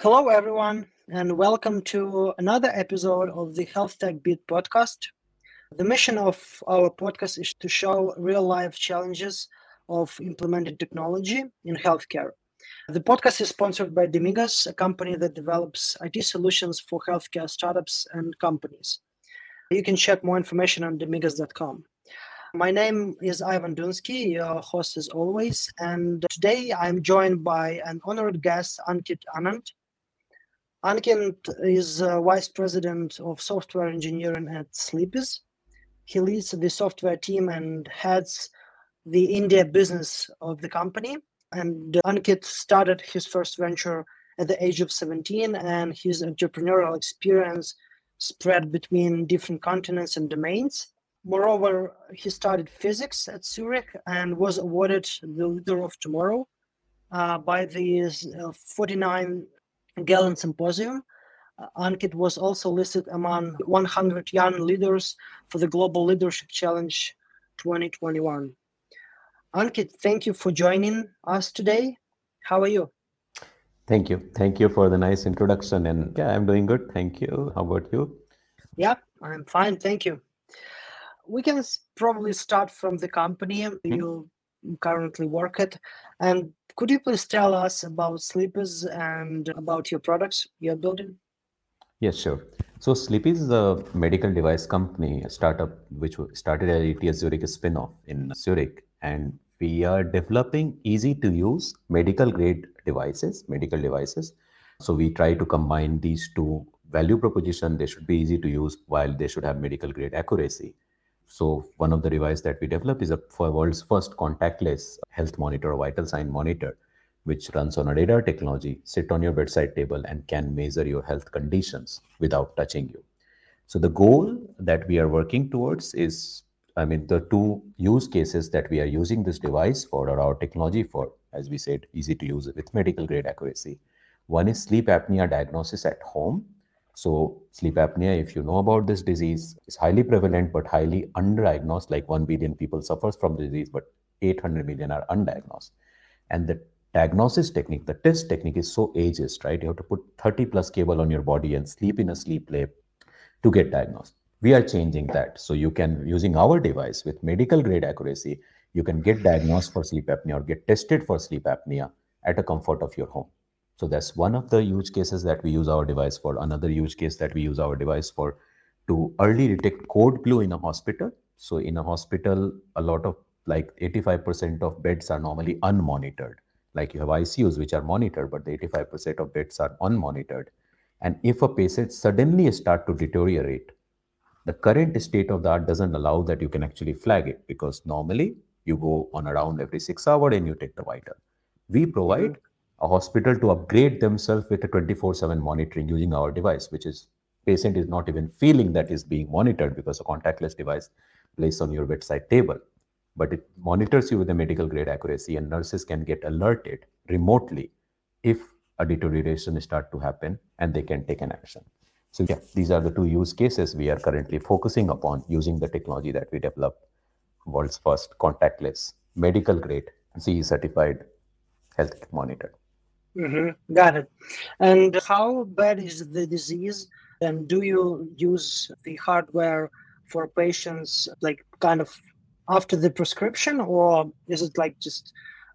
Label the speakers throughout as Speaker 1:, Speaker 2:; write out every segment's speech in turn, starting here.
Speaker 1: Hello, everyone, and welcome to another episode of the Health Tech Beat podcast. The mission of our podcast is to show real life challenges of implementing technology in healthcare. The podcast is sponsored by Demigos, a company that develops IT solutions for healthcare startups and companies. You can check more information on demigos.com. My name is Ivan Dunsky, your host as always, and today I'm joined by an honored guest, Ankit Anand. Ankit is uh, Vice President of Software Engineering at Sleepiz. He leads the software team and heads the India business of the company. And Ankit started his first venture at the age of 17, and his entrepreneurial experience spread between different continents and domains. Moreover, he studied physics at Zurich and was awarded the Leader of Tomorrow uh, by the uh, 49 Gallen Symposium. Uh, Ankit was also listed among 100 young leaders for the Global Leadership Challenge 2021. Ankit, thank you for joining us today. How are you?
Speaker 2: Thank you. Thank you for the nice introduction. And yeah, I'm doing good. Thank you. How about you?
Speaker 1: Yeah, I'm fine. Thank you. We can probably start from the company mm-hmm. you currently work at. And could you please tell us about Sleepiz and about your products you're building?
Speaker 2: Yes, sure. So Sleepiz is a medical device company, a startup which started at ETH Zurich a spin-off in Zurich. And we are developing easy to use medical grade devices, medical devices. So we try to combine these two value proposition. They should be easy to use while they should have medical grade accuracy. So one of the devices that we developed is a world's first contactless health monitor, or vital sign monitor, which runs on a radar technology, sit on your bedside table and can measure your health conditions without touching you. So the goal that we are working towards is, I mean, the two use cases that we are using this device for or our technology for, as we said, easy to use with medical grade accuracy. One is sleep apnea diagnosis at home so sleep apnea, if you know about this disease, is highly prevalent but highly undiagnosed. Like 1 billion people suffers from the disease, but 800 million are undiagnosed. And the diagnosis technique, the test technique is so ageist, right? You have to put 30 plus cable on your body and sleep in a sleep lab to get diagnosed. We are changing that. So you can, using our device with medical grade accuracy, you can get diagnosed for sleep apnea or get tested for sleep apnea at a comfort of your home. So that's one of the use cases that we use our device for. Another use case that we use our device for to early detect code blue in a hospital. So in a hospital, a lot of like 85% of beds are normally unmonitored. Like you have ICUs which are monitored, but the 85% of beds are unmonitored. And if a patient suddenly start to deteriorate, the current state of the art doesn't allow that you can actually flag it because normally you go on around every six hour and you take the vital. We provide a hospital to upgrade themselves with a 24/7 monitoring using our device, which is patient is not even feeling that is being monitored because a contactless device placed on your bedside table, but it monitors you with a medical grade accuracy, and nurses can get alerted remotely if a deterioration start to happen, and they can take an action. So yeah, these are the two use cases we are currently focusing upon using the technology that we developed, world's first contactless medical grade CE certified health monitor.
Speaker 1: Mm-hmm. Got it. And how bad is the disease? And do you use the hardware for patients, like kind of after the prescription, or is it like just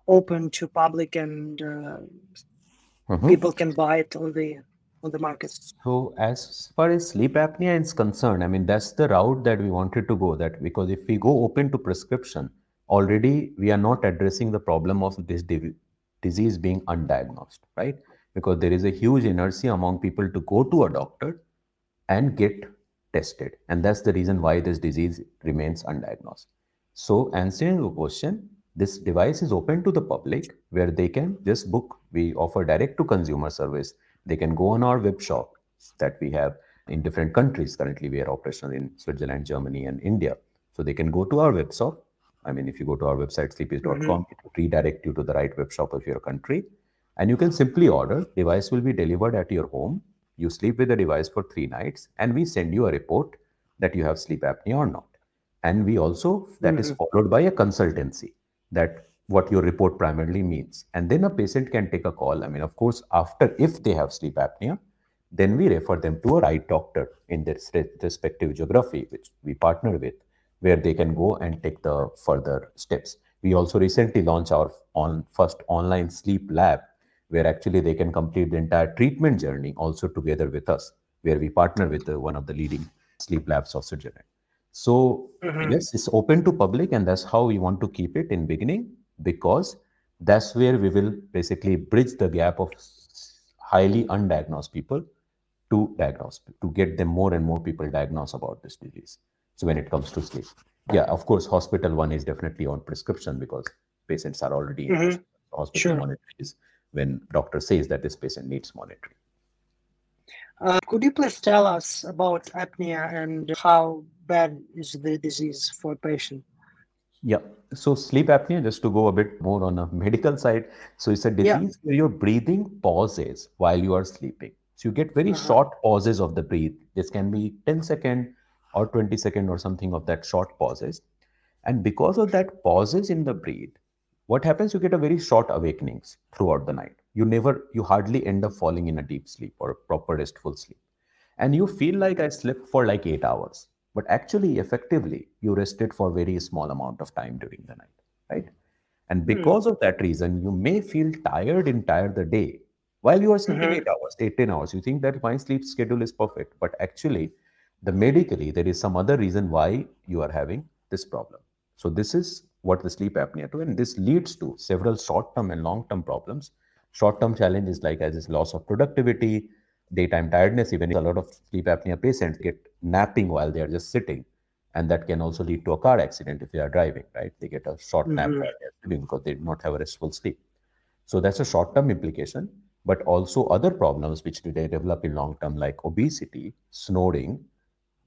Speaker 1: open to public and uh, mm-hmm. people can buy it on the on the markets?
Speaker 2: So as far as sleep apnea is concerned, I mean that's the route that we wanted to go. That because if we go open to prescription, already we are not addressing the problem of this disease being undiagnosed, right? Because there is a huge inertia among people to go to a doctor and get tested. And that's the reason why this disease remains undiagnosed. So, answering your question, this device is open to the public where they can just book. We offer direct to consumer service. They can go on our web shop that we have in different countries. Currently, we are operational in Switzerland, Germany, and India. So they can go to our web shop I mean, if you go to our website, sleepiz.com, mm-hmm. it will redirect you to the right web shop of your country. And you can simply order. Device will be delivered at your home. You sleep with the device for three nights, and we send you a report that you have sleep apnea or not. And we also, that mm-hmm. is followed by a consultancy that what your report primarily means. And then a patient can take a call. I mean, of course, after if they have sleep apnea, then we refer them to a right doctor in their respective geography, which we partner with, where they can go and take the further steps. We also recently launched our on first online sleep lab, where actually they can complete the entire treatment journey also together with us, where we partner with the, one of the leading sleep labs of Switzerland. So
Speaker 1: Mhm.
Speaker 2: yes, it's open to public, and that's how we want to keep it in beginning because that's where we will basically bridge the gap of highly undiagnosed people to diagnose to get them more and more people diagnosed about this disease. So when it comes to sleep, yeah, of course, hospital one is definitely on prescription because patients are already in
Speaker 1: Mhm.
Speaker 2: hospital.
Speaker 1: Sure.
Speaker 2: monitoring is when doctor says that this patient needs monitoring.
Speaker 1: Uh, could you please tell us about apnea and how bad is the disease for patient?
Speaker 2: Yeah. So sleep apnea, just to go a bit more on a medical side. So it's a
Speaker 1: Yeah.
Speaker 2: disease where your breathing pauses while you are sleeping. So you get very
Speaker 1: Uh-huh.
Speaker 2: short pauses of the breath. This can be 10 second or 20 second or something of that short pauses. And because of that pauses in the breath, what happens? You get a very short awakenings throughout the night. You never, you hardly end up falling in a deep sleep or a proper restful sleep. And you feel like I slept for like eight hours. But actually, effectively, you rested for very small amount of time during the night, right? And because of that reason, you may feel tired entire the day while you are sleeping
Speaker 1: Mhm.
Speaker 2: eight hours, eight, 10 hours. You think that my sleep schedule is perfect. But actually, the medically, there is some other reason why you are having this problem. So this is what the sleep apnea do, and this leads to several short-term and long-term problems. Short-term challenges like as is loss of productivity, daytime tiredness. Even a lot of sleep apnea patients get napping while they are just sitting, and that can also lead to a car accident if they are driving. Right? They get a short nap
Speaker 1: Mhm.
Speaker 2: while they are sleeping because they do not have a restful sleep. So that's a short-term implication, but also other problems which they develop in long term, like obesity, snoring,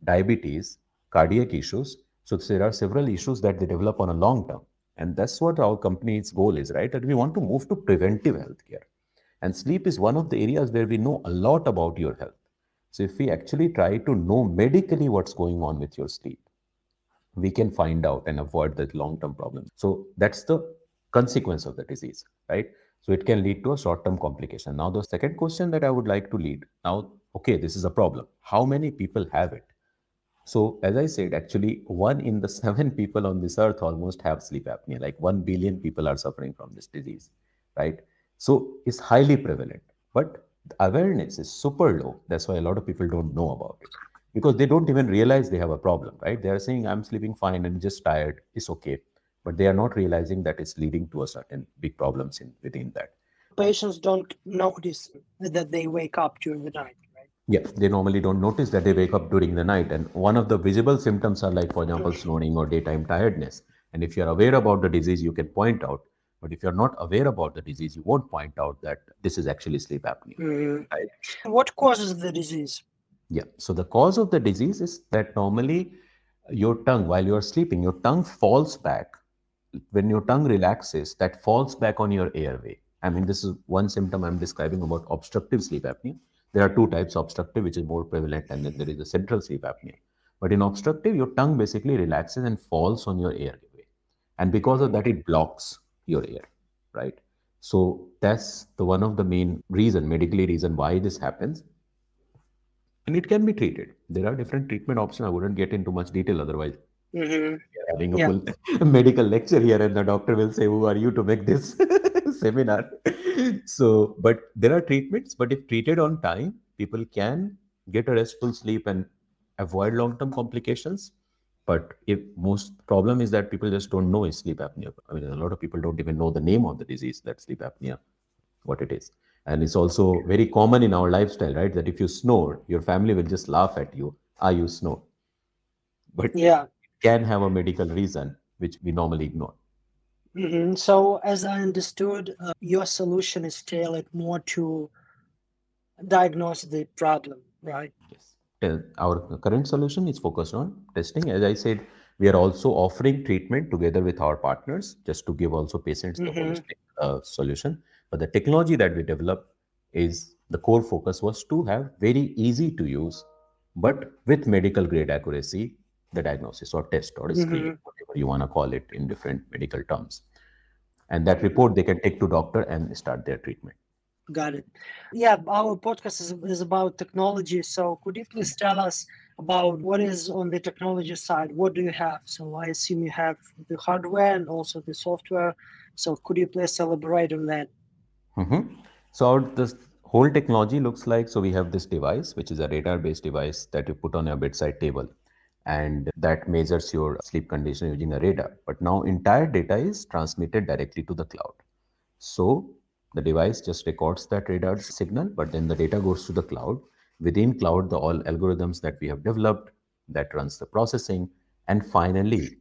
Speaker 2: diabetes, cardiac issues. So there are several issues that they develop on a long term. And that's what our company's goal is, right? That we want to move to preventive healthcare. And sleep is one of the areas where we know a lot about your health. So if we actually try to know medically what's going on with your sleep, we can find out and avoid the long-term problems. So that's the consequence of the disease, right? So it can lead to a short-term complication. Now, the second question that I would like to lead now, okay, this is a problem. How many people have it? So, as I said, actually, one in the seven people on this earth almost have sleep apnea. Like one billion people are suffering from this disease, right? So, it's highly prevalent, but awareness is super low. That's why a lot of people don't know about it because they don't even realize they have a problem, right? They are saying, I'm sleeping fine and just tired, it's okay. But they are not realizing that it's leading to a certain big problems in within that.
Speaker 1: Patients don't notice that they wake up during the night,
Speaker 2: Yeah, they normally don't notice that they wake up during the night. And one of the visible symptoms are like, for example, snoring or daytime tiredness. And if you're aware about the disease, you can point out. But if you're not aware about the disease, you won't point out that this is actually sleep apnea.
Speaker 1: Mm.
Speaker 2: Right.
Speaker 1: What causes the disease?
Speaker 2: Yeah. So the cause of the disease is that normally your tongue, while you're sleeping, your tongue falls back. When your tongue relaxes, that falls back on your airway. I mean, this is one symptom I'm describing about obstructive sleep apnea. There are two types of obstructive, which is more prevalent, and then there is a central sleep apnea. But in obstructive, your tongue basically relaxes and falls on your airway. And because of that, it blocks your air, right? So that's the one of the main reason, medically reason why this happens and it can be treated. There are different treatment options. I wouldn't get into much detail otherwise.
Speaker 1: Mhm.
Speaker 2: Having a
Speaker 1: Yeah.
Speaker 2: full medical lecture here, and the doctor will say, "Who are you to make this seminar?" So, but there are treatments. But if treated on time, people can get a restful sleep and avoid long-term complications. But if most problem is that people just don't know is sleep apnea. I mean, a lot of people don't even know the name of the disease that sleep apnea, what it is. And it's also very common in our lifestyle, right? That if you snore, your family will just laugh at you. Ah, you snore. But
Speaker 1: Yeah.
Speaker 2: can have a medical reason which we normally ignore.
Speaker 1: Mhm. So, as I understood, uh, your solution is tailored more to diagnose the problem, right?
Speaker 2: Yes. Uh, Our current solution is focused on testing. As I said, we are also offering treatment together with our partners just to give also patients the
Speaker 1: Mhm.
Speaker 2: holistic uh, solution. But the technology that we developed is the core focus was to have very easy to use, but with medical grade accuracy, the diagnosis or test or screening,
Speaker 1: Mhm.
Speaker 2: whatever you want to call it in different medical terms. and that report they can take to doctor and start their treatment.
Speaker 1: Got it. Yeah, our podcast is, is about technology. So could you please tell us about what is on the technology side? What do you have? So I assume you have the hardware and also the software. So could you please elaborate on that?
Speaker 2: Mm-hmm. So this whole technology looks like so we have this device which is a radar based device that you put on your bedside table and that measures your sleep condition using a radar. But now entire data is transmitted directly to the cloud. So the device just records that radar signal but then the data goes to the cloud. Within cloud the all algorithms that we have developed that runs the processing and finally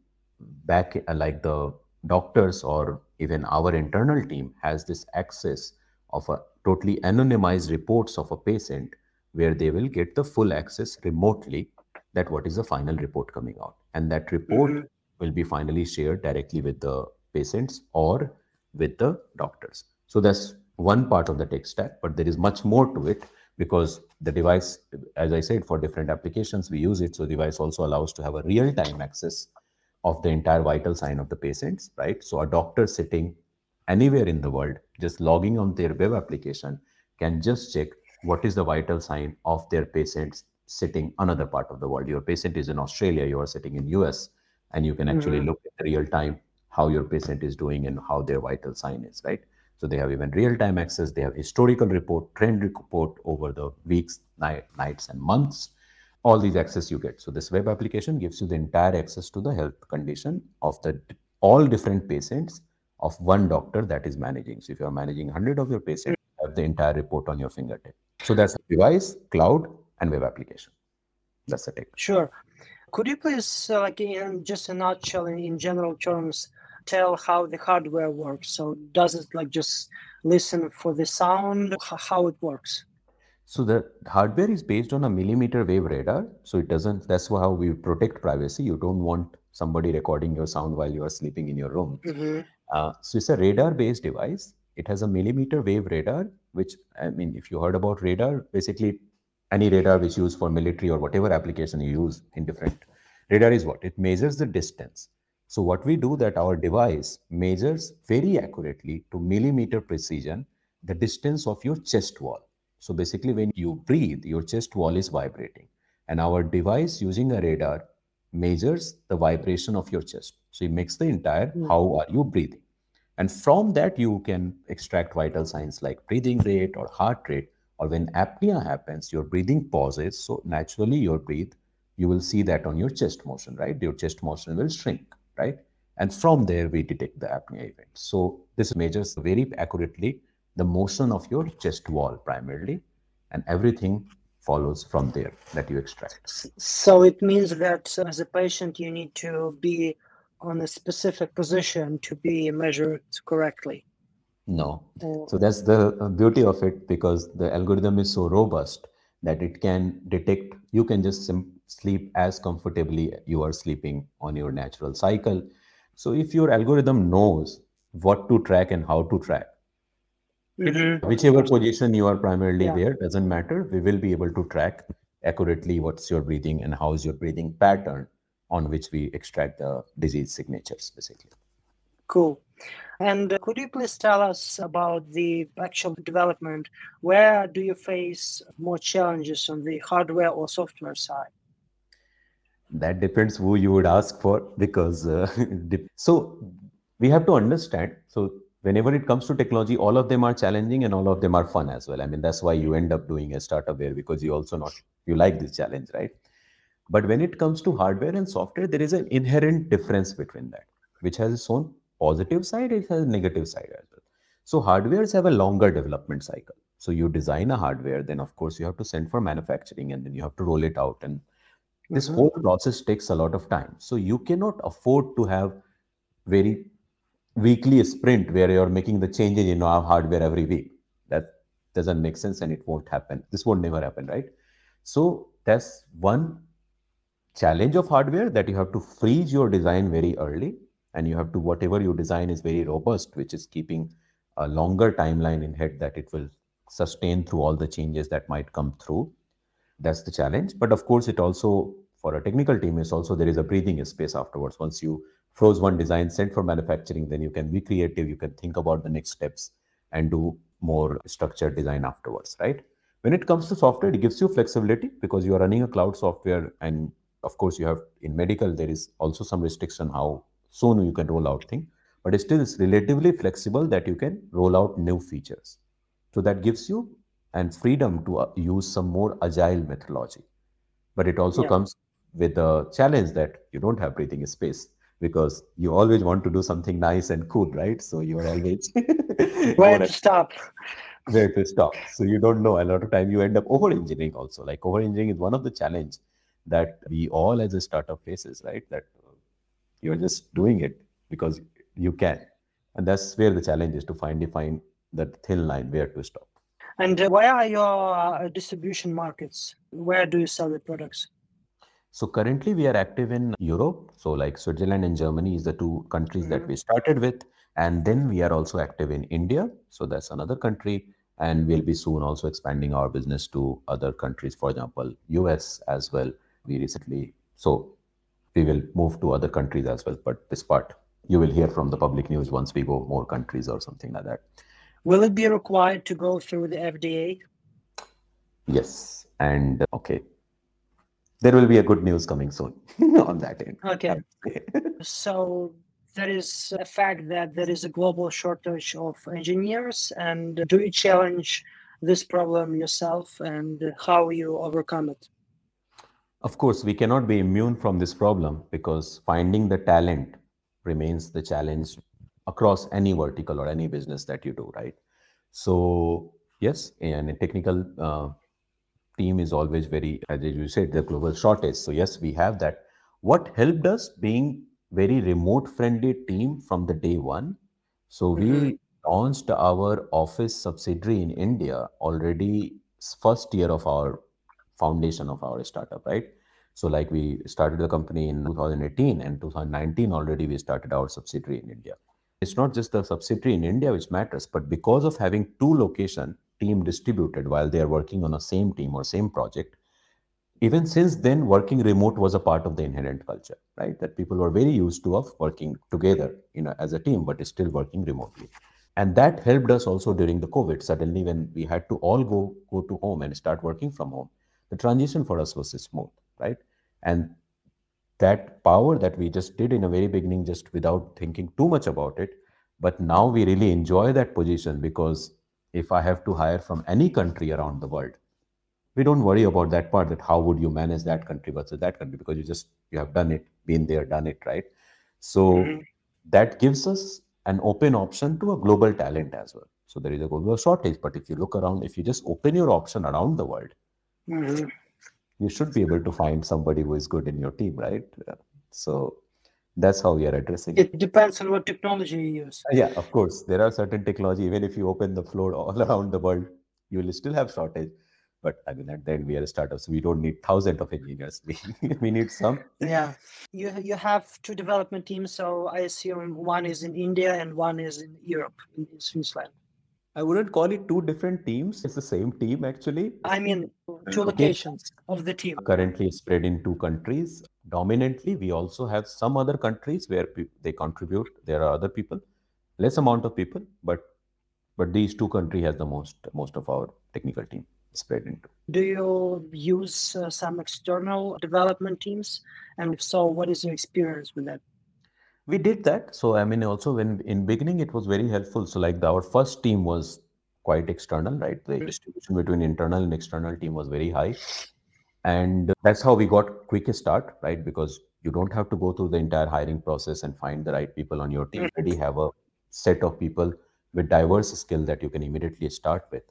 Speaker 2: back uh, like the doctors or even our internal team has this access of a totally anonymized reports of a patient where they will get the full access remotely that what is the final report coming out. And that report
Speaker 1: Mhm.
Speaker 2: will be finally shared directly with the patients or with the doctors. So that's one part of the tech stack but there is much more to it because the device as i said for different applications we use it. So device also allows to have a real time access of the entire vital sign of the patients right? So a doctor sitting anywhere in the world just logging on their web application can just check what is the vital sign of their patients sitting another part of the world. Your patient is in australia you are sitting in us and you can actually
Speaker 1: Mhm.
Speaker 2: look at real time how your patient is doing and how their vital sign is right? So they have even real time access they have historical report trend report over the weeks night, nights and months. All these access you get. So this web application gives you the entire access to the health condition of the all different patients of one doctor that is managing. So if you are managing 100 of your patients you have the entire report on your fingertip. So that's a device cloud and web application that's the tech
Speaker 1: Sure. Could you please, uh, like in just a nutshell, in, in general terms, tell how the hardware works? So does it like just listen for the sound? How it works?
Speaker 2: So the hardware is based on a millimeter wave radar. So it doesn't, that's how we protect privacy. You don't want somebody recording your sound while you are sleeping in your room.
Speaker 1: hmm
Speaker 2: Uh, so it's a radar based device. It has a millimeter wave radar, which, I mean, if you heard about radar, basically any radar which used for military or whatever application you use in different radar is what? It measures the distance. So what we do that our device measures very accurately to millimeter precision the distance of your chest wall. So basically when you breathe, your chest wall is vibrating. And our device using a radar measures the vibration of your chest. So it makes the entire
Speaker 1: Mm.
Speaker 2: how are you breathing. And from that, you can extract vital signs like breathing rate or heart rate. Or when apnea happens, your breathing pauses. So naturally, your breathe, you will see that on your chest motion, right? Your chest motion will shrink, right? And from there, we detect the apnea event. So this measures very accurately the motion of your chest wall primarily, and everything follows from there that you extract.
Speaker 1: So it means that uh, as a patient, you need to be on a specific position to be measured correctly.
Speaker 2: No.
Speaker 1: Or-
Speaker 2: So that's the uh, beauty of it because the algorithm is so robust that it can detect, you can just sim- sleep as comfortably you are sleeping on your natural cycle. So if your algorithm knows what to track and how to track,
Speaker 1: Mhm.
Speaker 2: whichever position you are primarily
Speaker 1: Yeah.
Speaker 2: there doesn't matter, we will be able to track accurately what's your breathing and how is your breathing pattern on which we extract the disease signatures basically.
Speaker 1: Cool. And uh, could you please tell us about the actual development? Where do you face more challenges on the hardware or software side?
Speaker 2: That depends who you would ask for because uh, so we have to understand. So whenever it comes to technology, all of them are challenging and all of them are fun as well. I mean that's why you end up doing a startup there because you also not you like this challenge, right? But when it comes to hardware and software, there is an inherent difference between that, which has its own positive side, it has a negative side as well. So hardwares have a longer development cycle. So you design a hardware, then of course you have to send for manufacturing and then you have to roll it out and this
Speaker 1: Mhm.
Speaker 2: whole process takes a lot of time so you cannot afford to have very weekly sprint where you're making the changes in our hardware every week that doesn't make sense and it won't happen this won't never happen right so that's one challenge of hardware that you have to freeze your design very early and you have to whatever you design is very robust which is keeping a longer timeline in head that it will sustain through all the changes that might come through. That's the challenge. But of course it also for a technical team is also there is a breathing space afterwards. Once you froze one design, sent for manufacturing, then you can be creative, you can think about the next steps and do more structured design afterwards, right? When it comes to software, it gives you flexibility because you are running a cloud software and of course you have in medical there is also some restriction how soon you can roll out thing but it's still it's relatively flexible that you can roll out new features so that gives you and freedom to uh, use some more agile methodology but it also
Speaker 1: Yeah.
Speaker 2: comes with the challenge that you don't have breathing space because you always want to do something nice and cool right so you are always
Speaker 1: Where
Speaker 2: wanna-
Speaker 1: stop?
Speaker 2: where to stop. So you don't know. A lot of time you end up over engineering also. Like over engineering is one of the challenge that we all as a startup faces, right? That you're just doing it because you can, and that's where the challenge is to find define that thin line where to stop.
Speaker 1: And where are your uh, distribution markets? Where do you sell the products?
Speaker 2: So currently we are active in Europe. So like Switzerland and Germany is the two countries that
Speaker 1: Mhm.
Speaker 2: we started with. And then we are also active in India. So that's another country. And we'll be soon also expanding our business to other countries, for example, US as well. We recently, so we will move to other countries as well. But this part you will hear from the public news once we go more countries or something like that.
Speaker 1: Will it be required to go through the FDA?
Speaker 2: Yes. And uh, okay. There will be a good news coming soon on that end.
Speaker 1: Okay. So there is a fact that there is a global shortage of engineers. And do you challenge this problem yourself and how you overcome it?
Speaker 2: Of course, we cannot be immune from this problem because finding the talent remains the challenge across any vertical or any business that you do, right? So, yes, and a technical uh, team is always very, as you said, the global shortage. So, yes, we have that. What helped us being very remote friendly team from the day one. So, we
Speaker 1: Mhm.
Speaker 2: launched our office subsidiary in India already first year of our foundation of our startup, right? So, like we started the company in 2018 and 2019 already we started our subsidiary in India. It's not just the subsidiary in India which matters, but because of having two location team distributed while they are working on a same team or same project, even since then working remote was a part of the inherent culture right that people were very used to of working together you know as a team but still working remotely and that helped us also during the covid suddenly when we had to all go go to home and start working from home the transition for us was smooth right? And that power that we just did in a very beginning just without thinking too much about it but now we really enjoy that position because if i have to hire from any country around the world we don't worry about that part that how would you manage that country versus that country because you just you have done it been there done it right? So
Speaker 1: Mhm.
Speaker 2: that gives us an open option to a global talent as well. So there is a global shortage but if you look around if you just open your option around the world
Speaker 1: Mhm.
Speaker 2: you should be able to find somebody who is good in your team right so that's how we are addressing it
Speaker 1: It depends on what technology you use.
Speaker 2: yeah of course there are certain technology even if you open the floor all around the world you will still have shortage but i mean at the end we are a startup so we don't need thousands of engineers we, we need some
Speaker 1: Yeah. You you have two development teams, so I assume one is in India and one is in Europe, in Switzerland.
Speaker 2: I wouldn't call it two different teams it's the same team actually
Speaker 1: I mean, two locations of the team.
Speaker 2: currently spread in two countries dominantly we also have some other countries where pe- they contribute there are other people less amount of people but but these two countries has the most most of our technical team spread into
Speaker 1: Do you use uh, some external development teams? And if so, what is your experience with that?
Speaker 2: We did that. So i mean also when in beginning it was very helpful. So like the, our first team was quite external right? The distribution between internal and external team was very high. And that's how we got quick start right? Because you don't have to go through the entire hiring process and find the right people on your team. You already have a set of people with diverse skill that you can immediately start with.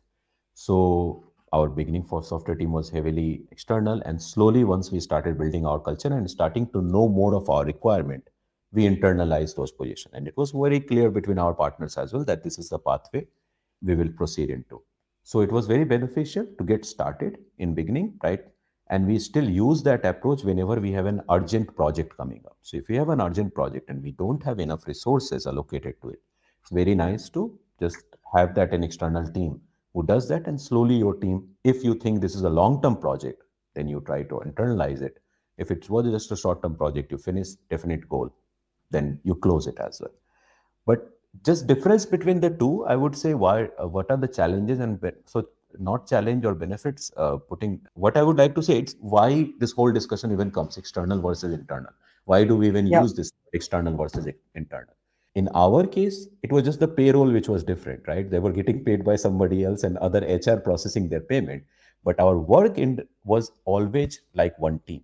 Speaker 2: So our beginning for software team was heavily external. And slowly once we started building our culture and starting to know more of our requirement we internalized those positions. And it was very clear between our partners as well that this is the pathway we will proceed into. So it was very beneficial to get started in beginning right? And we still use that approach whenever we have an urgent project coming up. So if we have an urgent project and we don't have enough resources allocated to it it's very nice to just have that an external team who does that. And slowly your team if you think this is a long term project then you try to internalize it. If it was just a short term project you finish definite goal then you close it as well. But just difference between the two, I would say why uh, what are the challenges and so not challenge or benefits uh, putting what i would like to say it's why this whole discussion even comes external versus internal why do we even yeah. use this external versus internal in our case it was just the payroll which was different right they were getting paid by somebody else and other hr processing their payment but our work in was always like one team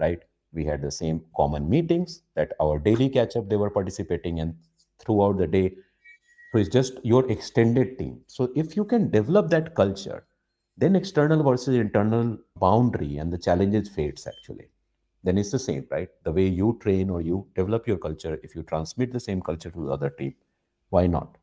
Speaker 2: right we had the same common meetings that our daily catch up they were participating and throughout the day so it's just your extended team. So if you can develop that culture, then external versus internal boundary and the challenges fades actually. Then it's the same, right? The way you train or you develop your culture, if you transmit the same culture to the other team, why not?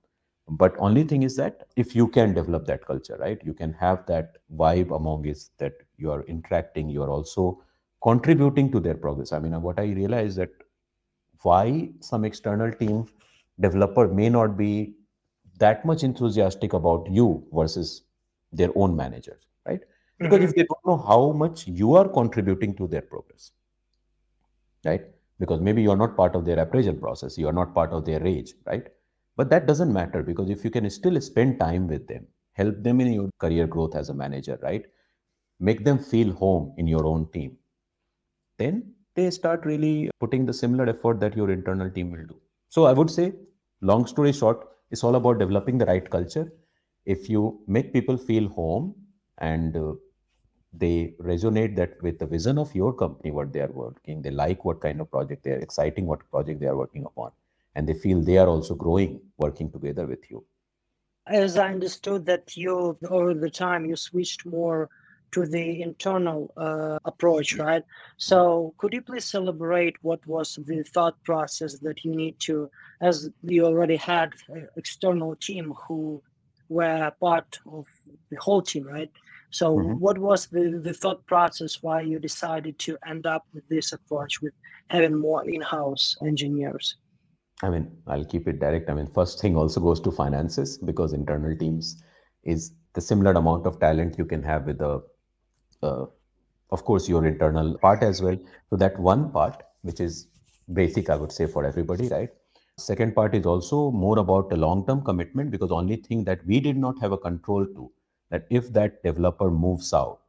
Speaker 2: But only thing is that if you can develop that culture, right? You can have that vibe among is that you are interacting, you are also contributing to their progress. I mean, what I realize that why some external team developer may not be that much enthusiastic about you versus their own managers, right? Because mm-hmm. if they don't know how much you are contributing to their progress, right? Because maybe you're not part of their appraisal process, you are not part of their rage, right? But that doesn't matter because if you can still spend time with them, help them in your career growth as a manager, right? Make them feel home in your own team, then they start really putting the similar effort that your internal team will do. So I would say, long story short, it's all about developing the right culture. If you make people feel home and uh, they resonate that with the vision of your company, what they are working, they like what kind of project they are exciting, what project they are working upon, and they feel they are also growing working together with you.
Speaker 1: As I understood that you over the time you switched more to the internal uh, approach, right? So, could you please elaborate what was the thought process that you need to, as you already had external team who were part of the whole team, right? So, mm-hmm. what was the, the thought process why you decided to end up with this approach with having more in house engineers?
Speaker 2: I mean, I'll keep it direct. I mean, first thing also goes to finances because internal teams is the similar amount of talent you can have with a uh, of course, your internal part as well. So that one part, which is basic, I would say, for everybody, right? Second part is also more about a long-term commitment because only thing that we did not have a control to that if that developer moves out,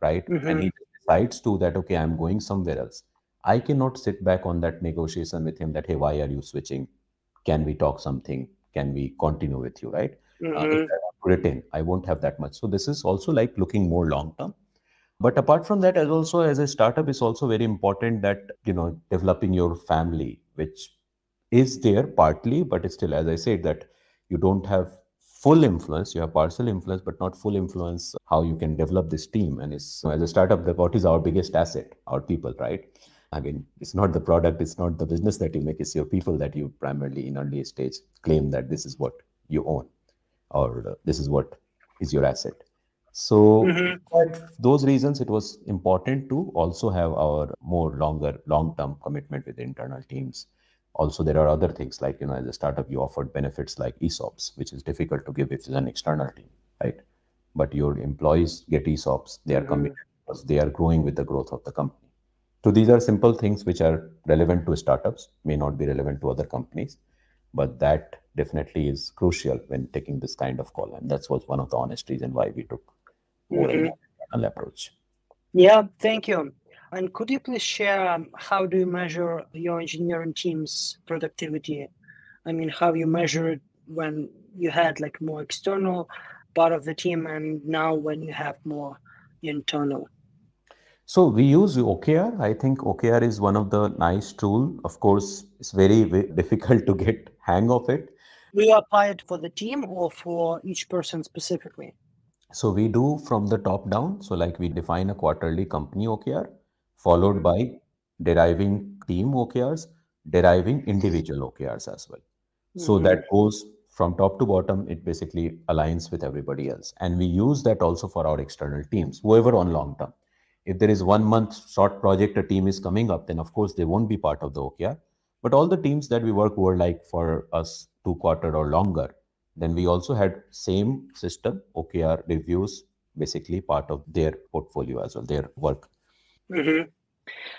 Speaker 2: right, mm-hmm. and he decides to that okay, I'm going somewhere else, I cannot sit back on that negotiation with him that hey, why are you switching? Can we talk something? Can we continue with you, right? Mm-hmm. Uh, if mm-hmm. I retain, I won't have that much. So this is also like looking more long term but apart from that as also as a startup is also very important that you know developing your family which is there partly but it's still as i said that you don't have full influence. You have partial influence but not full influence how you can develop this team. And it's as a startup the what is our biggest asset? Our people right? I mean it's not the product it's not the business that you make it's your people that you primarily in early stage claim that this is what you own or uh, this is what is your asset so mm-hmm. for those reasons, it was important to also have our more longer, long-term commitment with internal teams. Also, there are other things like, you know, as a startup, you offered benefits like ESOPs, which is difficult to give if it's an external team, right? But your employees get ESOPs, they are mm-hmm. committed because they are growing with the growth of the company. So these are simple things which are relevant to startups, may not be relevant to other companies, but that definitely is crucial when taking this kind of call. And that was one of the honest reasons why we took mm-hmm. approach.
Speaker 1: Yeah, thank you. And could you please share um, how do you measure your engineering team's productivity? I mean, how you measure it when you had like more external part of the team and now when you have more internal?
Speaker 2: So we use OKR. I think OKR is one of the nice tool. Of course, it's very, very difficult to get hang of it.
Speaker 1: We apply it for the team or for each person specifically?
Speaker 2: So we do from the top down. So like we define a quarterly company OKR, followed by deriving team OKRs, deriving individual OKRs as well. Mm-hmm. So that goes from top to bottom. It basically aligns with everybody else, and we use that also for our external teams, whoever on long term. If there is one month short project a team is coming up, then of course they won't be part of the OKR. But all the teams that we work who are like for us two quarter or longer, then we also had same system, OKR reviews, basically part of their portfolio as well, their work.
Speaker 1: Mm-hmm.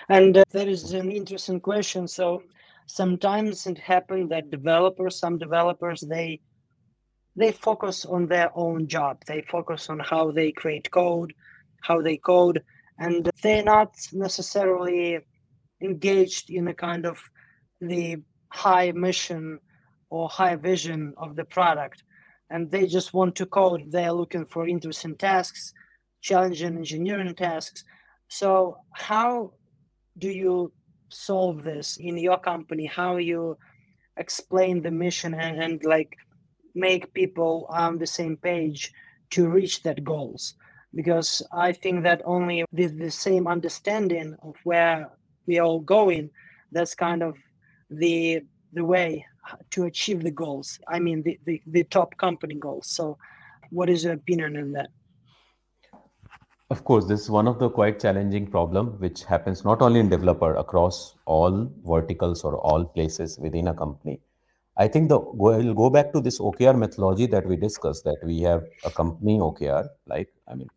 Speaker 1: And uh, there is an interesting question. So sometimes it happens that developers, some developers, they they focus on their own job. They focus on how they create code, how they code, and they're not necessarily engaged in a kind of the high mission or high vision of the product. And they just want to code. They're looking for interesting tasks, challenging engineering tasks. So how do you solve this in your company? How you explain the mission and, and like make people on the same page to reach that goals? Because I think that only with the same understanding of where we are all going, that's kind of the the way to achieve the goals. I mean the, the, the top company goals. So what is your opinion on that?
Speaker 2: Of course, this is one of the quite challenging problem which happens not only in developer across all verticals or all places within a company. I think the we'll go back to this OKR methodology that we discussed that we have a company OKR like I mean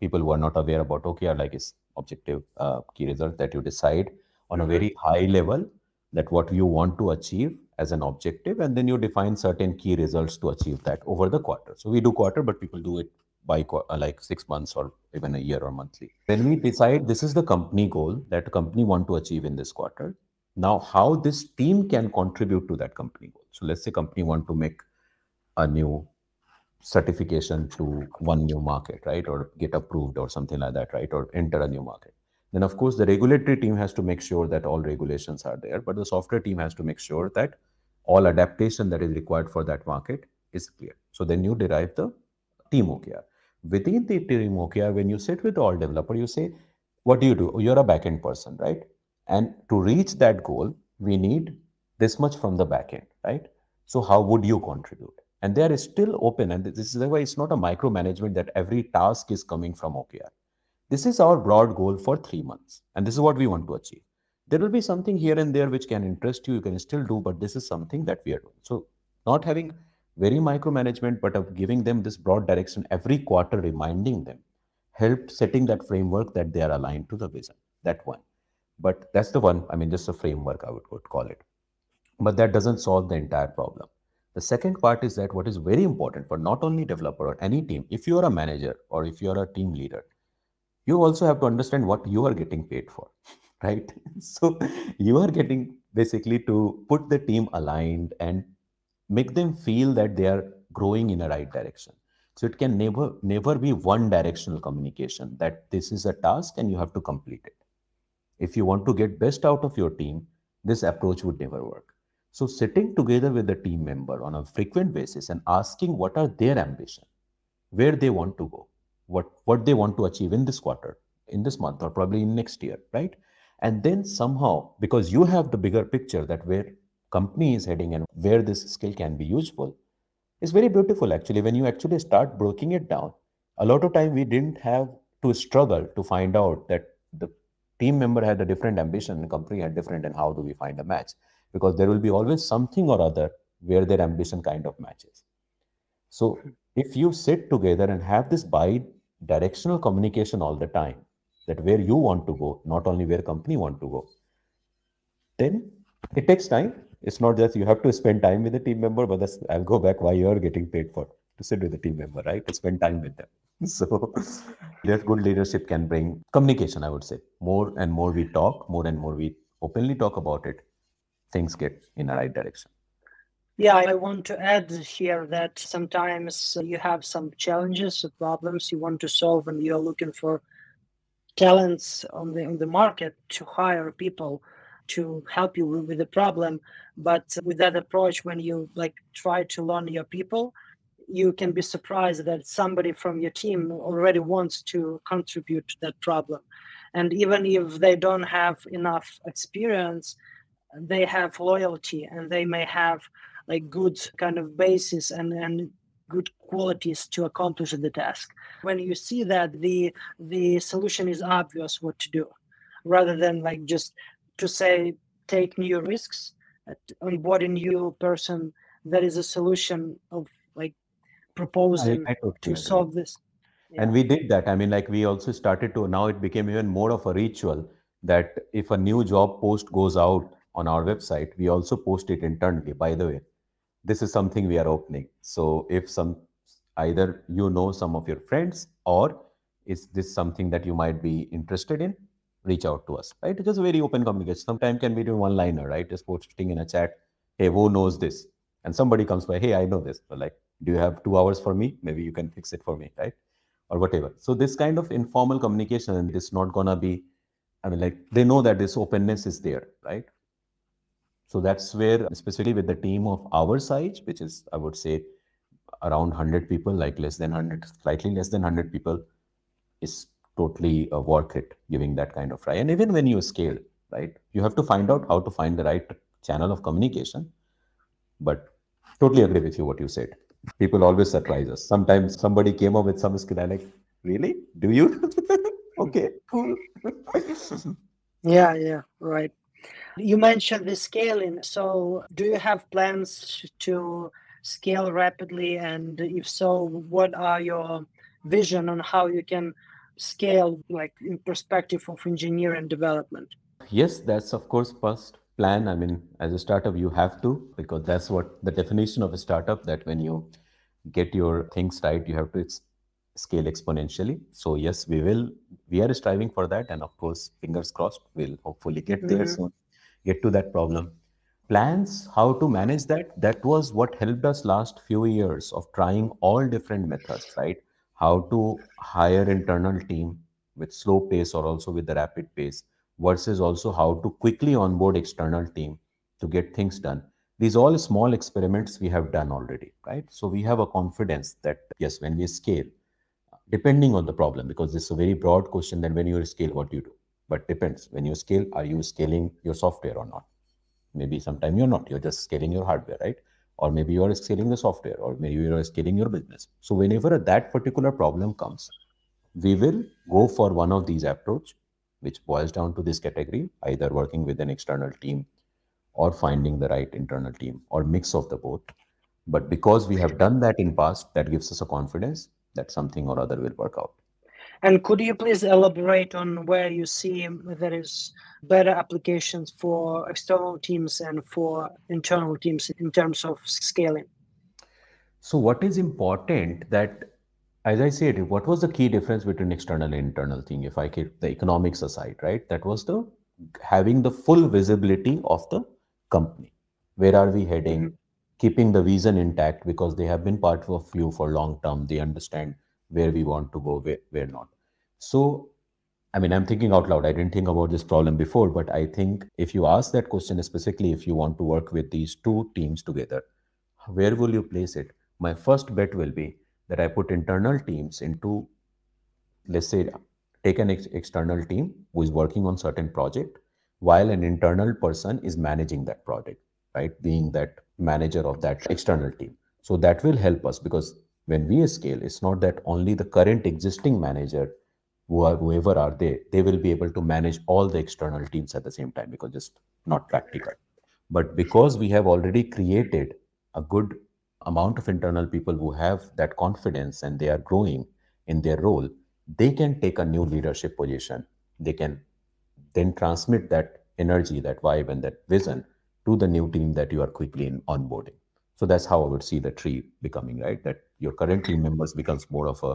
Speaker 2: people who are not aware about OKR like is objective uh, key result that you decide on a very high level that what you want to achieve as an objective and then you define certain key results to achieve that over the quarter. So we do quarter but people do it by uh, like six months or even a year or monthly. Then we decide this is the company goal that company want to achieve in this quarter. Now how this team can contribute to that company goal? So let's say company want to make a new certification to one new market right or get approved or something like that right or enter a new market then of course the regulatory team has to make sure that all regulations are there but the software team has to make sure that all adaptation that is required for that market is clear. So then you derive the team okr within the team okr when you sit with all developer you say what do you do? You're a backend person right? And to reach that goal we need this much from the backend right? So how would you contribute? And they are still open and this is why it's not a micromanagement that every task is coming from okr this is our broad goal for three months, and this is what we want to achieve. There will be something here and there which can interest you, you can still do, but this is something that we are doing. So, not having very micromanagement, but of giving them this broad direction every quarter, reminding them, help setting that framework that they are aligned to the vision. That one. But that's the one, I mean, just a framework, I would, would call it. But that doesn't solve the entire problem. The second part is that what is very important for not only developer or any team, if you are a manager or if you are a team leader, you also have to understand what you are getting paid for right? So you are getting basically to put the team aligned and make them feel that they are growing in a right direction. So it can never never be one directional communication that this is a task and you have to complete it. If you want to get best out of your team this approach would never work. So sitting together with the team member on a frequent basis and asking what are their ambition where they want to go what what they want to achieve in this quarter in this month or probably in next year right? And then somehow because you have the bigger picture that where company is heading and where this skill can be useful is very beautiful actually. When you actually start breaking it down a lot of time we didn't have to struggle to find out that the team member had a different ambition and company had different and how do we find a match? Because there will be always something or other where their ambition kind of matches. So hmm. if you sit together and have this bi directional communication all the time that where you want to go not only where company want to go. Then it takes time. It's not just you have to spend time with the team member but that's i'll go back why you're getting paid for to sit with the team member right? To spend time with them. So that good leadership can bring communication i would say. More and more we talk more and more we openly talk about it things get in the right direction
Speaker 1: yeah, I want to add here that sometimes you have some challenges or problems you want to solve, and you're looking for talents on the on the market to hire people to help you with the problem. But with that approach, when you like try to learn your people, you can be surprised that somebody from your team already wants to contribute to that problem. And even if they don't have enough experience, they have loyalty and they may have like good kind of basis and and good qualities to accomplish the task when you see that the the solution is obvious what to do rather than like just to say take new risks onboard a new person that is a solution of like proposing I, I to solve this
Speaker 2: yeah. and we did that i mean like we also started to now it became even more of a ritual that if a new job post goes out on our website, we also post it internally. By the way, this is something we are opening. So if some either you know some of your friends or is this something that you might be interested in, reach out to us. Right? Just a very open communication. Sometimes can be doing one liner, right? Just posting in a chat, hey, who knows this? And somebody comes by, hey, I know this. But like, do you have two hours for me? Maybe you can fix it for me, right? Or whatever. So this kind of informal communication is not gonna be I mean, like they know that this openness is there, right? So that's where, specifically with the team of our size, which is, I would say, around 100 people, like less than 100, slightly less than 100 people, is totally uh, worth it giving that kind of try. And even when you scale, right, you have to find out how to find the right channel of communication. But totally agree with you what you said. People always surprise us. Sometimes somebody came up with some skill, I like, really? Do you? okay, cool.
Speaker 1: yeah, yeah, right. You mentioned the scaling. So, do you have plans to scale rapidly? And if so, what are your vision on how you can scale, like in perspective of engineering development?
Speaker 2: Yes, that's of course first plan. I mean, as a startup, you have to because that's what the definition of a startup. That when you get your things right, you have to scale exponentially. So yes, we will. We are striving for that, and of course, fingers crossed, we'll hopefully get mm-hmm. there soon. Get to that problem. Plans how to manage that. That was what helped us last few years of trying all different methods. Right? How to hire internal team with slow pace or also with the rapid pace versus also how to quickly onboard external team to get things done these all small experiments we have done already right so we have a confidence that yes when we scale depending on the problem because it's a very broad question then when you scale what do you do. But depends when you scale are you scaling your software or not? Maybe sometime you're not you're just scaling your hardware right? Or maybe you're scaling the software or maybe you're scaling your business. So whenever that particular problem comes we will go for one of these approach which boils down to this category either working with an external team or finding the right internal team or mix of the both. But because we have done that in past that gives us a confidence that something or other will work out.
Speaker 1: And could you please elaborate on where you see there is better applications for external teams and for internal teams in terms of scaling?
Speaker 2: So what is important that, as I said, what was the key difference between external and internal thing? If I keep the economics aside, right? That was the having the full visibility of the company. Where are we heading? Mm-hmm keeping the vision intact because they have been part of you for long term. They understand where we want to go where, where not. So i mean i'm thinking out loud. I didn't think about this problem before but i think if you ask that question specifically if you want to work with these two teams together where will you place it? My first bet will be that i put internal teams into let's say take an ex- external team who is working on certain project while an internal person is managing that project right? Being that manager of that external team. So that will help us because when we scale, it's not that only the current existing manager, whoever are they, they will be able to manage all the external teams at the same time because just not practical. But because we have already created a good amount of internal people who have that confidence and they are growing in their role, they can take a new leadership position. They can then transmit that energy, that vibe, and that vision to the new team that you are quickly in onboarding. So that's how I would see the tree becoming, right? That your current team members becomes more of a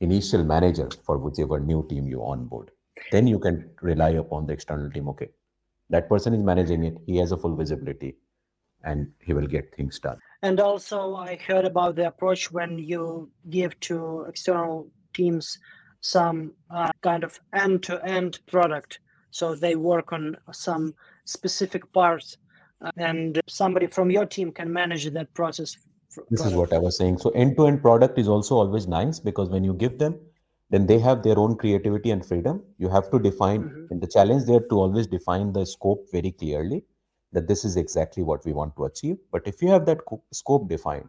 Speaker 2: initial manager for whichever new team you onboard. Then you can rely upon the external team. Okay, that person is managing it. He has a full visibility, and he will get things done.
Speaker 1: And also, I heard about the approach when you give to external teams some uh, kind of end-to-end product, so they work on some specific parts uh, and somebody from your team can manage that process
Speaker 2: this is what i was saying. So end to end product is also always nice because when you give them then they have their own creativity and freedom. You have to define mm-hmm. and the challenge there to always define the scope very clearly that this is exactly what we want to achieve. But if you have that co- scope defined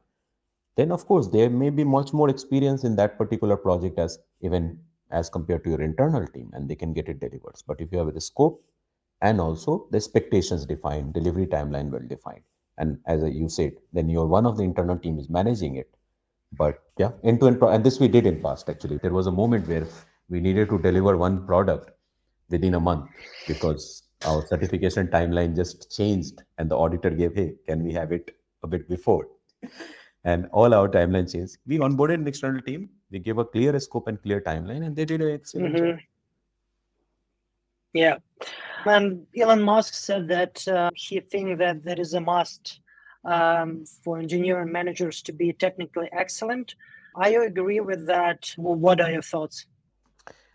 Speaker 2: then of course there may be much more experience in that particular project as even as compared to your internal team and they can get it delivered. But if you have the scope and also the expectations defined, delivery timeline well defined. And as you said, then your one of the internal team is managing it. But yeah, end to end, and this we did in past actually. There was a moment where we needed to deliver one product within a month because our certification timeline just changed and the auditor gave hey can we have it a bit before and all our timeline changed we onboarded an external team we gave a clear scope and clear timeline and they did an excellent job
Speaker 1: Mhm. Yeah. And Elon Musk said that uh, he thinks that there is a must um, for engineering managers to be technically excellent. I agree with that. What are your thoughts?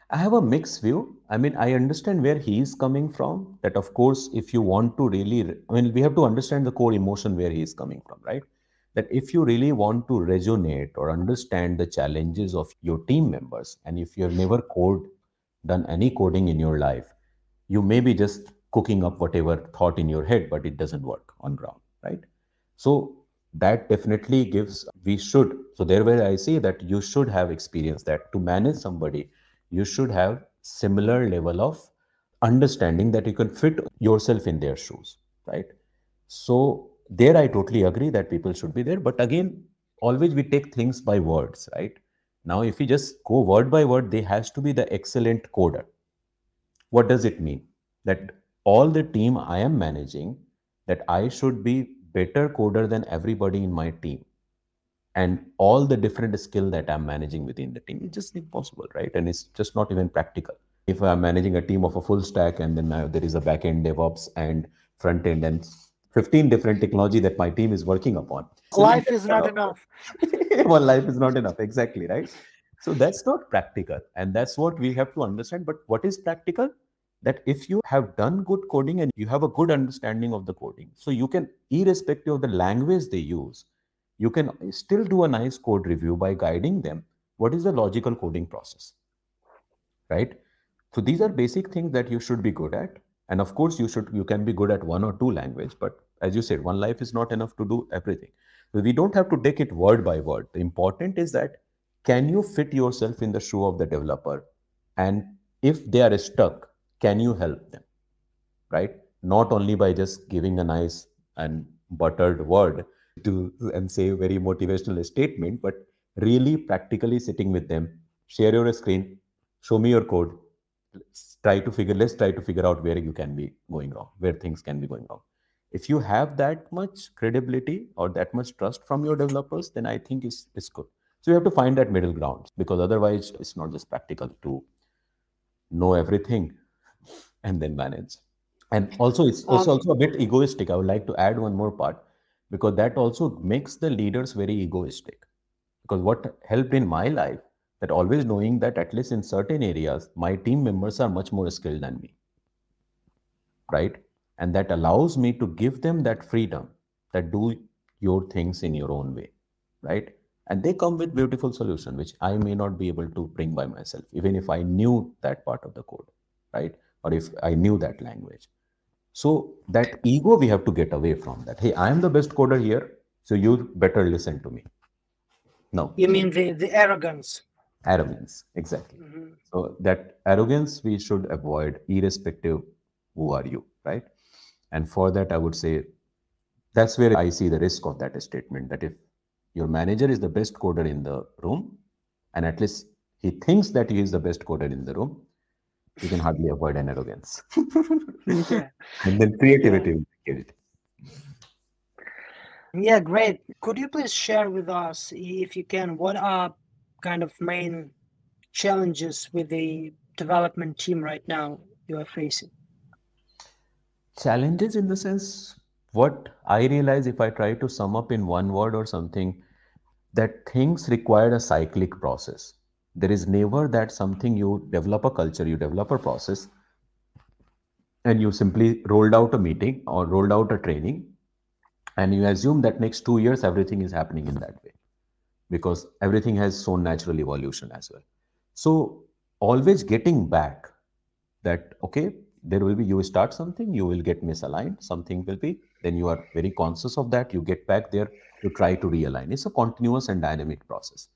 Speaker 2: I have a mixed view. I mean, I understand where he is coming from. That, of course, if you want to really, I mean, we have to understand the core emotion where he is coming from, right? That if you really want to resonate or understand the challenges of your team members, and if you have never code, done any coding in your life, you may be just cooking up whatever thought in your head, but it doesn't work on ground, right? So that definitely gives, we should, so there where I say that you should have experience that to manage somebody, you should have similar level of understanding that you can fit yourself in their shoes, right? So there I totally agree that people should be there. But again, always we take things by words, right? Now, if we just go word by word, they has to be the excellent coder. What does it mean? That all the team I am managing, that I should be better coder than everybody in my team. And all the different skill that I'm managing within the team, it's just impossible, right? And it's just not even practical. If I'm managing a team of a full stack and then there is a backend DevOps and front end and 15 different technology that my team is working upon. So
Speaker 1: Life is not enough.
Speaker 2: well, life is not enough. Exactly, right? So that's not practical. And that's what we have to understand. But what is practical? That if you have done good coding and you have a good understanding of the coding, so you can, irrespective of the language they use, you can still do a nice code review by guiding them what is the logical coding process right so these are basic things that you should be good at and of course you should you can be good at one or two language but as you said one life is not enough to do everything so we don't have to take it word by word the important is that can you fit yourself in the shoe of the developer? And if they are stuck can you help them? Right? Not only by just giving a nice and buttered word to and say very motivational statement but really practically sitting with them. Share your screen. Show me your code. Let's try to figure let's try to figure out where you can be going wrong where things can be going wrong. If you have that much credibility or that much trust from your developers then i think it's, it's good so you have to find that middle ground because otherwise it's not just practical to know everything and then manage. And also it's also,
Speaker 1: Um,
Speaker 2: also a bit egoistic. I would like to add one more part because that also makes the leaders very egoistic. Because what helped in my life that always knowing that at least in certain areas my team members are much more skilled than me. Right? And that allows me to give them that freedom that do your things in your own way. Right and they come with beautiful solution which i may not be able to bring by myself even if i knew that part of the code right? Or if i knew that language. So that ego we have to get away from that. Hey i am the best coder here so you better listen to me. No.
Speaker 1: You mean the, the arrogance?
Speaker 2: arrogance exactly.
Speaker 1: Mhm.
Speaker 2: so that arrogance we should avoid irrespective who are you right? And for that i would say that's where i see the risk of that statement that if your manager is the best coder in the room and at least he thinks that he is the best coder in the room you can hardly avoid an arrogance
Speaker 1: Yeah.
Speaker 2: and then creativity will kill it
Speaker 1: Yeah, great. Could you please share with us, if you can, what are kind of main challenges with the development team right now you are facing?
Speaker 2: challenges in the sense what i realize if i try to sum up in one word or something that things require a cyclic process. There is never that something you develop a culture you develop a process and you simply rolled out a meeting or rolled out a training and you assume that next 2 years everything is happening in that way because everything has shown natural evolution as well. So always getting back that okay there will be you start something you will get misaligned something will be then you are very conscious of that you get back there you try to realign. It's a continuous and dynamic process.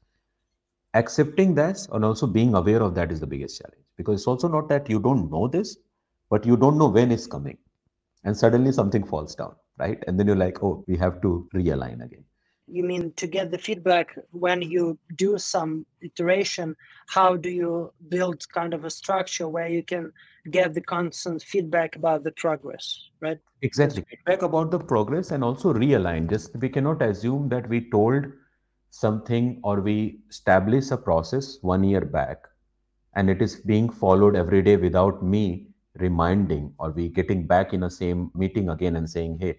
Speaker 2: Accepting that and also being aware of that is the biggest challenge because it's also not that you don't know this but you don't know when it's coming. And suddenly something falls down right? And then you're like oh we have to realign again
Speaker 1: You mean to get the feedback when you do some iteration? How do you build kind of a structure where you can get the constant feedback about the progress, right?
Speaker 2: Exactly. Feedback about the progress and also realign. Just we cannot assume that we told something or we establish a process one year back and it is being followed every day without me reminding or we getting back in a same meeting again and saying hey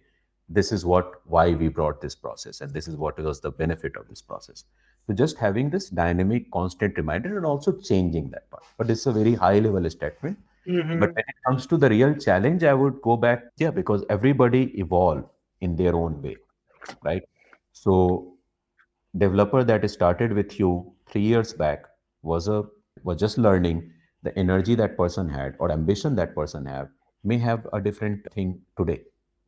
Speaker 2: this is what why we brought this process and this is what was the benefit of this process. So just having this dynamic constant reminder and also changing that part. But it's a very high level statement.
Speaker 1: Mhm.
Speaker 2: but when it comes to the real challenge i would go back yeah because everybody evolve in their own way right? So developer that started with you 3 years back was a was just learning the energy that person had or ambition that person have may have a different thing today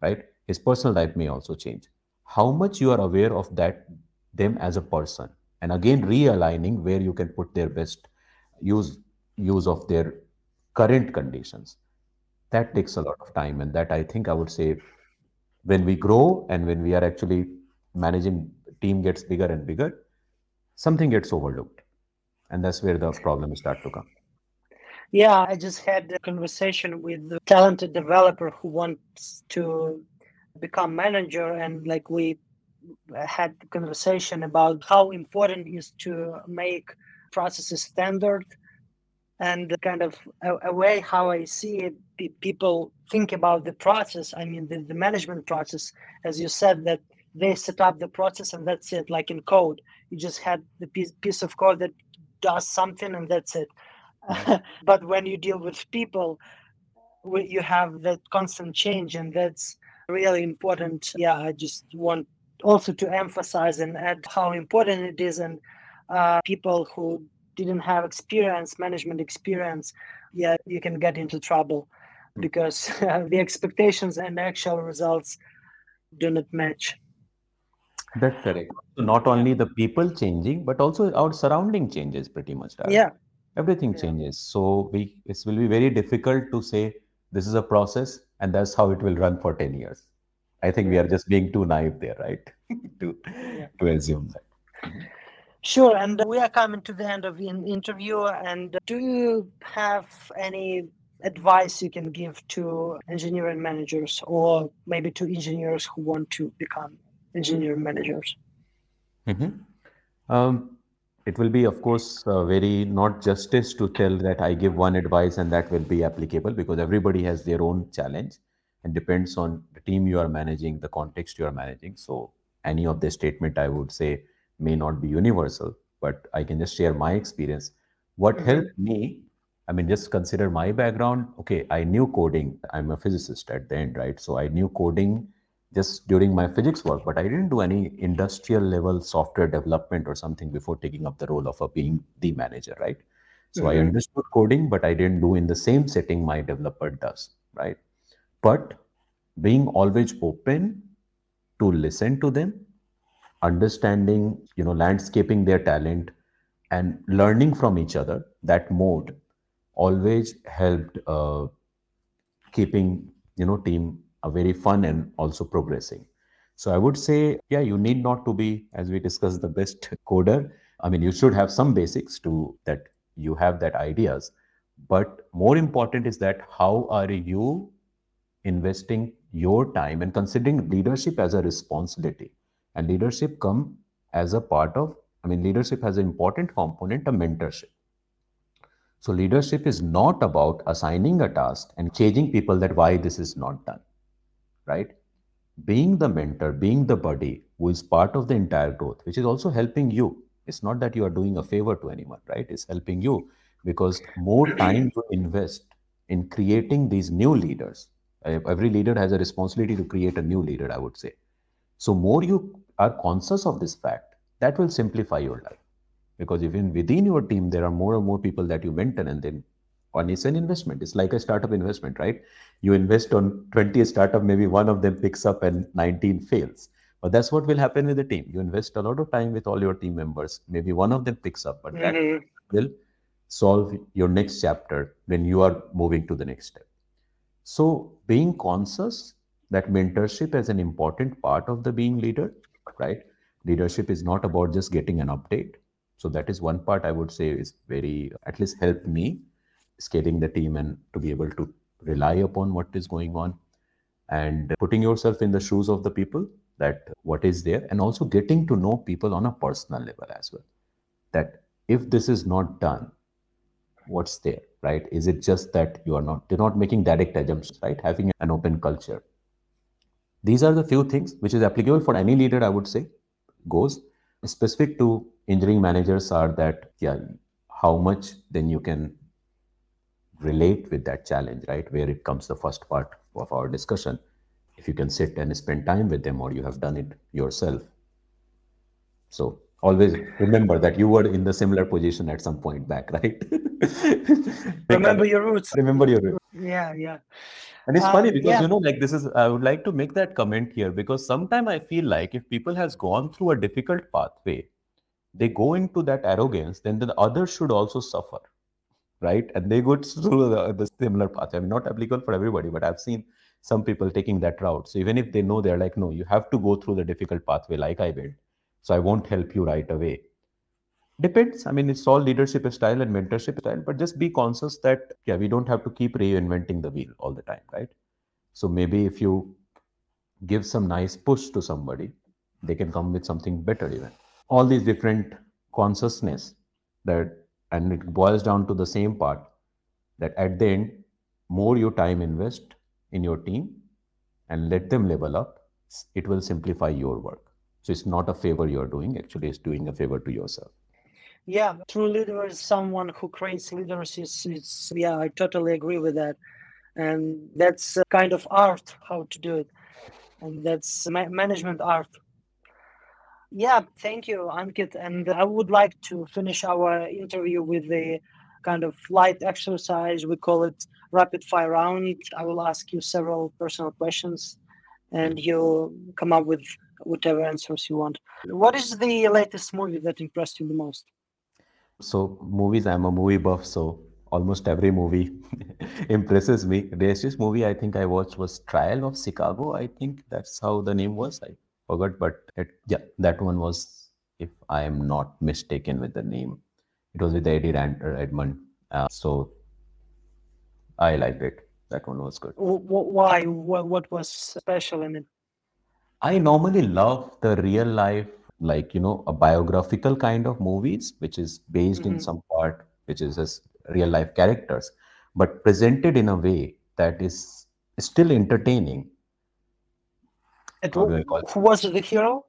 Speaker 2: right his personal life may also change. How much you are aware of that them as a person and again realigning where you can put their best use use of their current conditions. That takes a lot of time and that i think i would say when we grow and when we are actually managing team gets bigger and bigger something gets overlooked and that's where the problems start to come.
Speaker 1: Yeah, I just had a conversation with a talented developer who wants to become manager, and like we had conversation about how important it is to make processes standard and kind of a, a way how I see it, pe- people think about the process. I mean, the, the management process, as you said, that they set up the process and that's it, like in code. You just had the piece, piece of code that does something and that's it. but when you deal with people, you have that constant change, and that's really important. Yeah, I just want also to emphasize and add how important it is, and uh, people who didn't have experience, management experience, yeah, you can get into trouble because the expectations and actual results do not match.
Speaker 2: That's correct. So not only the people changing, but also our surrounding changes pretty much. Dara.
Speaker 1: Yeah,
Speaker 2: Everything
Speaker 1: Yeah.
Speaker 2: changes. So we it will be very difficult to say this is a process and that's how it will run for 10 years. I think we are just being too naive there, right? to
Speaker 1: Yeah.
Speaker 2: to assume that.
Speaker 1: Sure, and we are coming to the end of the interview. And do you have any advice you can give to engineering managers, or maybe to engineers who want to become engineering managers?
Speaker 2: Mhm. Um, it will be, of course, uh, very not justice to tell that I give one advice and that will be applicable because everybody has their own challenge and depends on the team you are managing, the context you are managing. So, any of the statement I would say may not be universal, but I can just share my experience. What
Speaker 1: Mhm.
Speaker 2: helped me, I mean, just consider my background. Okay, I knew coding. I'm a physicist at the end, right? So, I knew coding just during my physics work, but I didn't do any industrial level software development or something before taking up the role of a being the manager, right? So I
Speaker 1: Mhm.
Speaker 2: understood coding, but I didn't do in the same setting my developer does, right? But being always open to listen to them, understanding, you know, landscaping their talent and learning from each other, that mode always helped uh, keeping you know team a very fun and also progressing. So i would say yeah you need not to be as we discussed the best coder. I mean you should have some basics to that you have that ideas. But more important is that how are you investing your time and considering leadership as a responsibility? And leadership come as a part of i mean leadership has an important component of mentorship. So leadership is not about assigning a task and changing people that why this is not done, right? Being the mentor, being the buddy who is part of the entire growth, which is also helping you. It's not that you are doing a favor to anyone, right? It's helping you because more time you invest in creating these new leaders. Every leader has a responsibility to create a new leader, I would say. So more you are conscious of this fact, that will simplify your life because even within your team there are more and more people that you mentor and then and it's an investment. It's like a startup investment right? You invest on 20 startup maybe one of them picks up and 19 fails. But that's what will happen with the team. You invest a lot of time with all your team members. Maybe one of them picks up but that
Speaker 1: Mhm.
Speaker 2: will solve your next chapter when you are moving to the next step. So being conscious that mentorship is an important part of the being leader right? Leadership is not about just getting an update. So that is one part I would say is very, at least helped me scaling the team and to be able to rely upon what is going on and putting yourself in the shoes of the people that what is there and also getting to know people on a personal level as well. That if this is not done what's there right? Is it just that you are not you're not making direct assumptions right? Having an open culture. These are the few things which is applicable for any leader i would say goes. Specific to engineering managers are that yeah how much then you can relate with that challenge right? Where it comes the first part of our discussion. If you can sit and spend time with them or you have done it yourself. So always remember that you were in the similar position at some point back right?
Speaker 1: Remember your roots.
Speaker 2: Remember your roots.
Speaker 1: Yeah yeah.
Speaker 2: And it's
Speaker 1: Um,
Speaker 2: funny because
Speaker 1: yeah.
Speaker 2: you know like this is i would like to make that comment here because sometimes i feel like if people has gone through a difficult pathway they go into that arrogance then the others should also suffer right? And they go through the, the similar path. I mean not applicable for everybody but i've seen some people taking that route. So even if they know they're like no you have to go through the difficult pathway like i did so i won't help you right away. Depends. I mean it's all leadership style and mentorship style but just be conscious that yeah we don't have to keep reinventing the wheel all the time right? So maybe if you give some nice push to somebody they can come with something better even. All these different consciousness that and it boils down to the same part that at the end more you time invest in your team and let them level up it will simplify your work. So it's not a favor you're doing actually it's doing a favor to yourself.
Speaker 1: Yeah true leader is someone who creates leaders it's, it's yeah i totally agree with that. And that's a kind of art how to do it. And that's ma- management art yeah thank you ankit. And i would like to finish our interview with a kind of light exercise. We call it rapid fire round. I will ask you several personal questions and you'll come up with whatever answers you want. What is the latest movie that impressed you the most?
Speaker 2: So movies i'm a movie buff so almost every movie impresses me. There's this movie i think i watched was trial of chicago i think that's how the name was. I forgot but it, yeah that one was if i am not mistaken with the name. It was with eddie Rand, redmond uh, so i liked it. That one was good.
Speaker 1: Wh- wh- why? What, was special in it?
Speaker 2: I normally love the real life, like, you know, a biographical kind of movies, which is based in
Speaker 1: Mhm.
Speaker 2: some part, which is as real life characters, but presented in a way that is still entertaining.
Speaker 1: And
Speaker 2: How do
Speaker 1: wh-
Speaker 2: I call it?
Speaker 1: who was the hero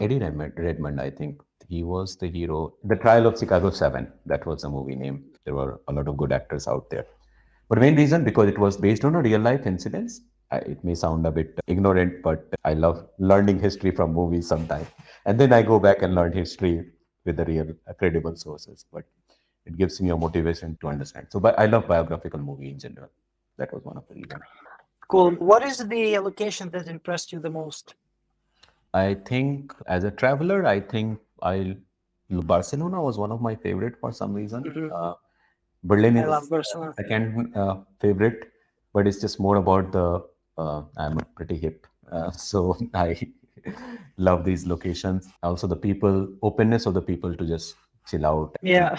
Speaker 2: Eddie Redmond, Redmond, I think he was the hero. The Trial of Chicago 7, that was the movie name. There were a lot of good actors out there. But main reason because it was based on a real life incidents. It may sound a bit ignorant, but I love learning history from movies sometimes. And then I go back and learn history with the real credible sources. But it gives me a motivation to understand. So, I love biographical movie in general. That was one of the reasons.
Speaker 1: Cool what is the location that impressed you the most
Speaker 2: I think as a traveler, I think I Barcelona was one of my favorite for some reason.
Speaker 1: Mhm.
Speaker 2: Uh, Berlin
Speaker 1: i
Speaker 2: is
Speaker 1: barcelona
Speaker 2: second uh, favorite, but it's just more about the. Uh, I'm pretty hip, uh, so I love these locations. Also, the people openness of the people to just chill out.
Speaker 1: yeah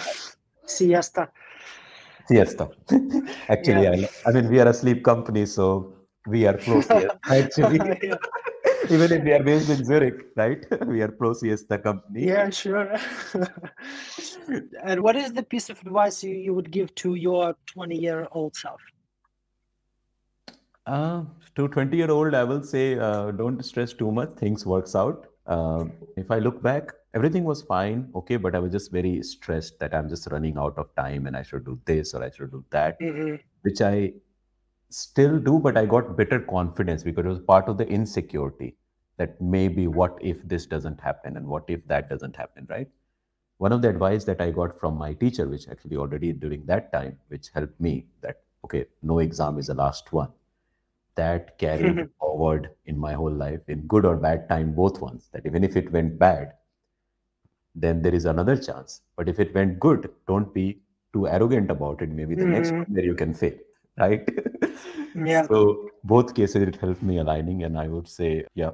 Speaker 1: siesta
Speaker 2: Siesta. Actually,
Speaker 1: Yeah.
Speaker 2: I, I mean, we are a sleep company, so we are pro siesta. Actually, even if we are based in Zurich, right? We are pro CS the company.
Speaker 1: yeah sure and what is the piece of advice you, you would give to your 20 year old self
Speaker 2: Uh, to 20 year old, I will say uh, don't stress too much. Things works out. Um if I look back, everything was fine, okay, but I was just very stressed that I'm just running out of time and I should do this or I should do that,
Speaker 1: Mhm.
Speaker 2: which I still do, but I got better confidence because it was part of the insecurity that maybe what if this doesn't happen and what if that doesn't happen, right? One of the advice that I got from my teacher, which actually already during that time, which helped me that, okay, no exam is the last one that carried forward in my whole life in good or bad time both ones that even if it went bad then there is another chance but if it went good don't be too arrogant about it maybe the next
Speaker 1: Mhm.
Speaker 2: one where you can fail right
Speaker 1: Yeah.
Speaker 2: so both cases it helped me aligning and i would say yeah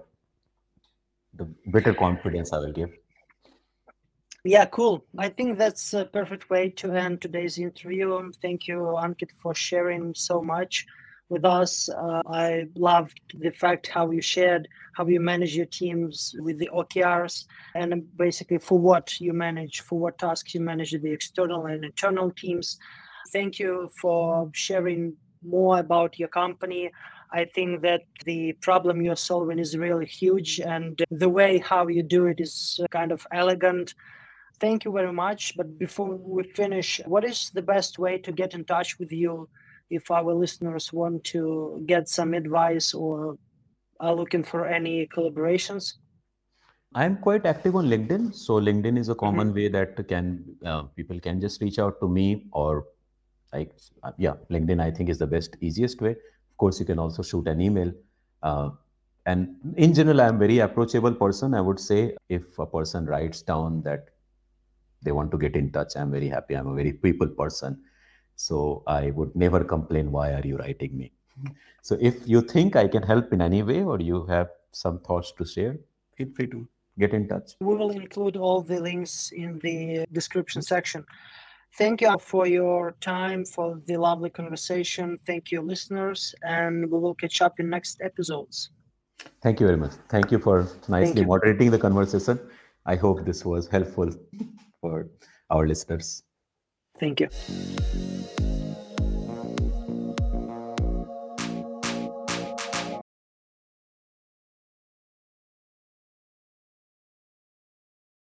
Speaker 2: the better confidence I will give.
Speaker 1: Yeah, cool. I think that's a perfect way to end today's interview. Thank you, Ankit, for sharing so much with us. Uh, I loved the fact how you shared how you manage your teams with the OKRs and basically for what you manage, for what tasks you manage the external and internal teams. Thank you for sharing more about your company. I think that the problem you're solving is really huge, and the way how you do it is kind of elegant. Thank you very much. But before we finish, what is the best way to get in touch with you if our listeners want to get some advice or are looking for any collaborations?
Speaker 2: I'm quite active on LinkedIn, so LinkedIn is a common mm-hmm. way that can uh, people can just reach out to me or like uh, yeah, LinkedIn I think is the best easiest way. Of course, you can also shoot an email. Uh, and in general, I'm very approachable person. I would say if a person writes down that they want to get in touch, I'm very happy. I'm a very people person. So I would never complain, why are you writing me? So if you think I can help in any way or you have some thoughts to share, feel free to get in touch.
Speaker 1: We will include all the links in the description section. Thank you for your time, for the lovely conversation. Thank you, listeners, and we will catch up in next episodes.
Speaker 2: Thank you very much. Thank you for nicely moderating the conversation. I hope this was helpful for our listeners.
Speaker 1: Thank you.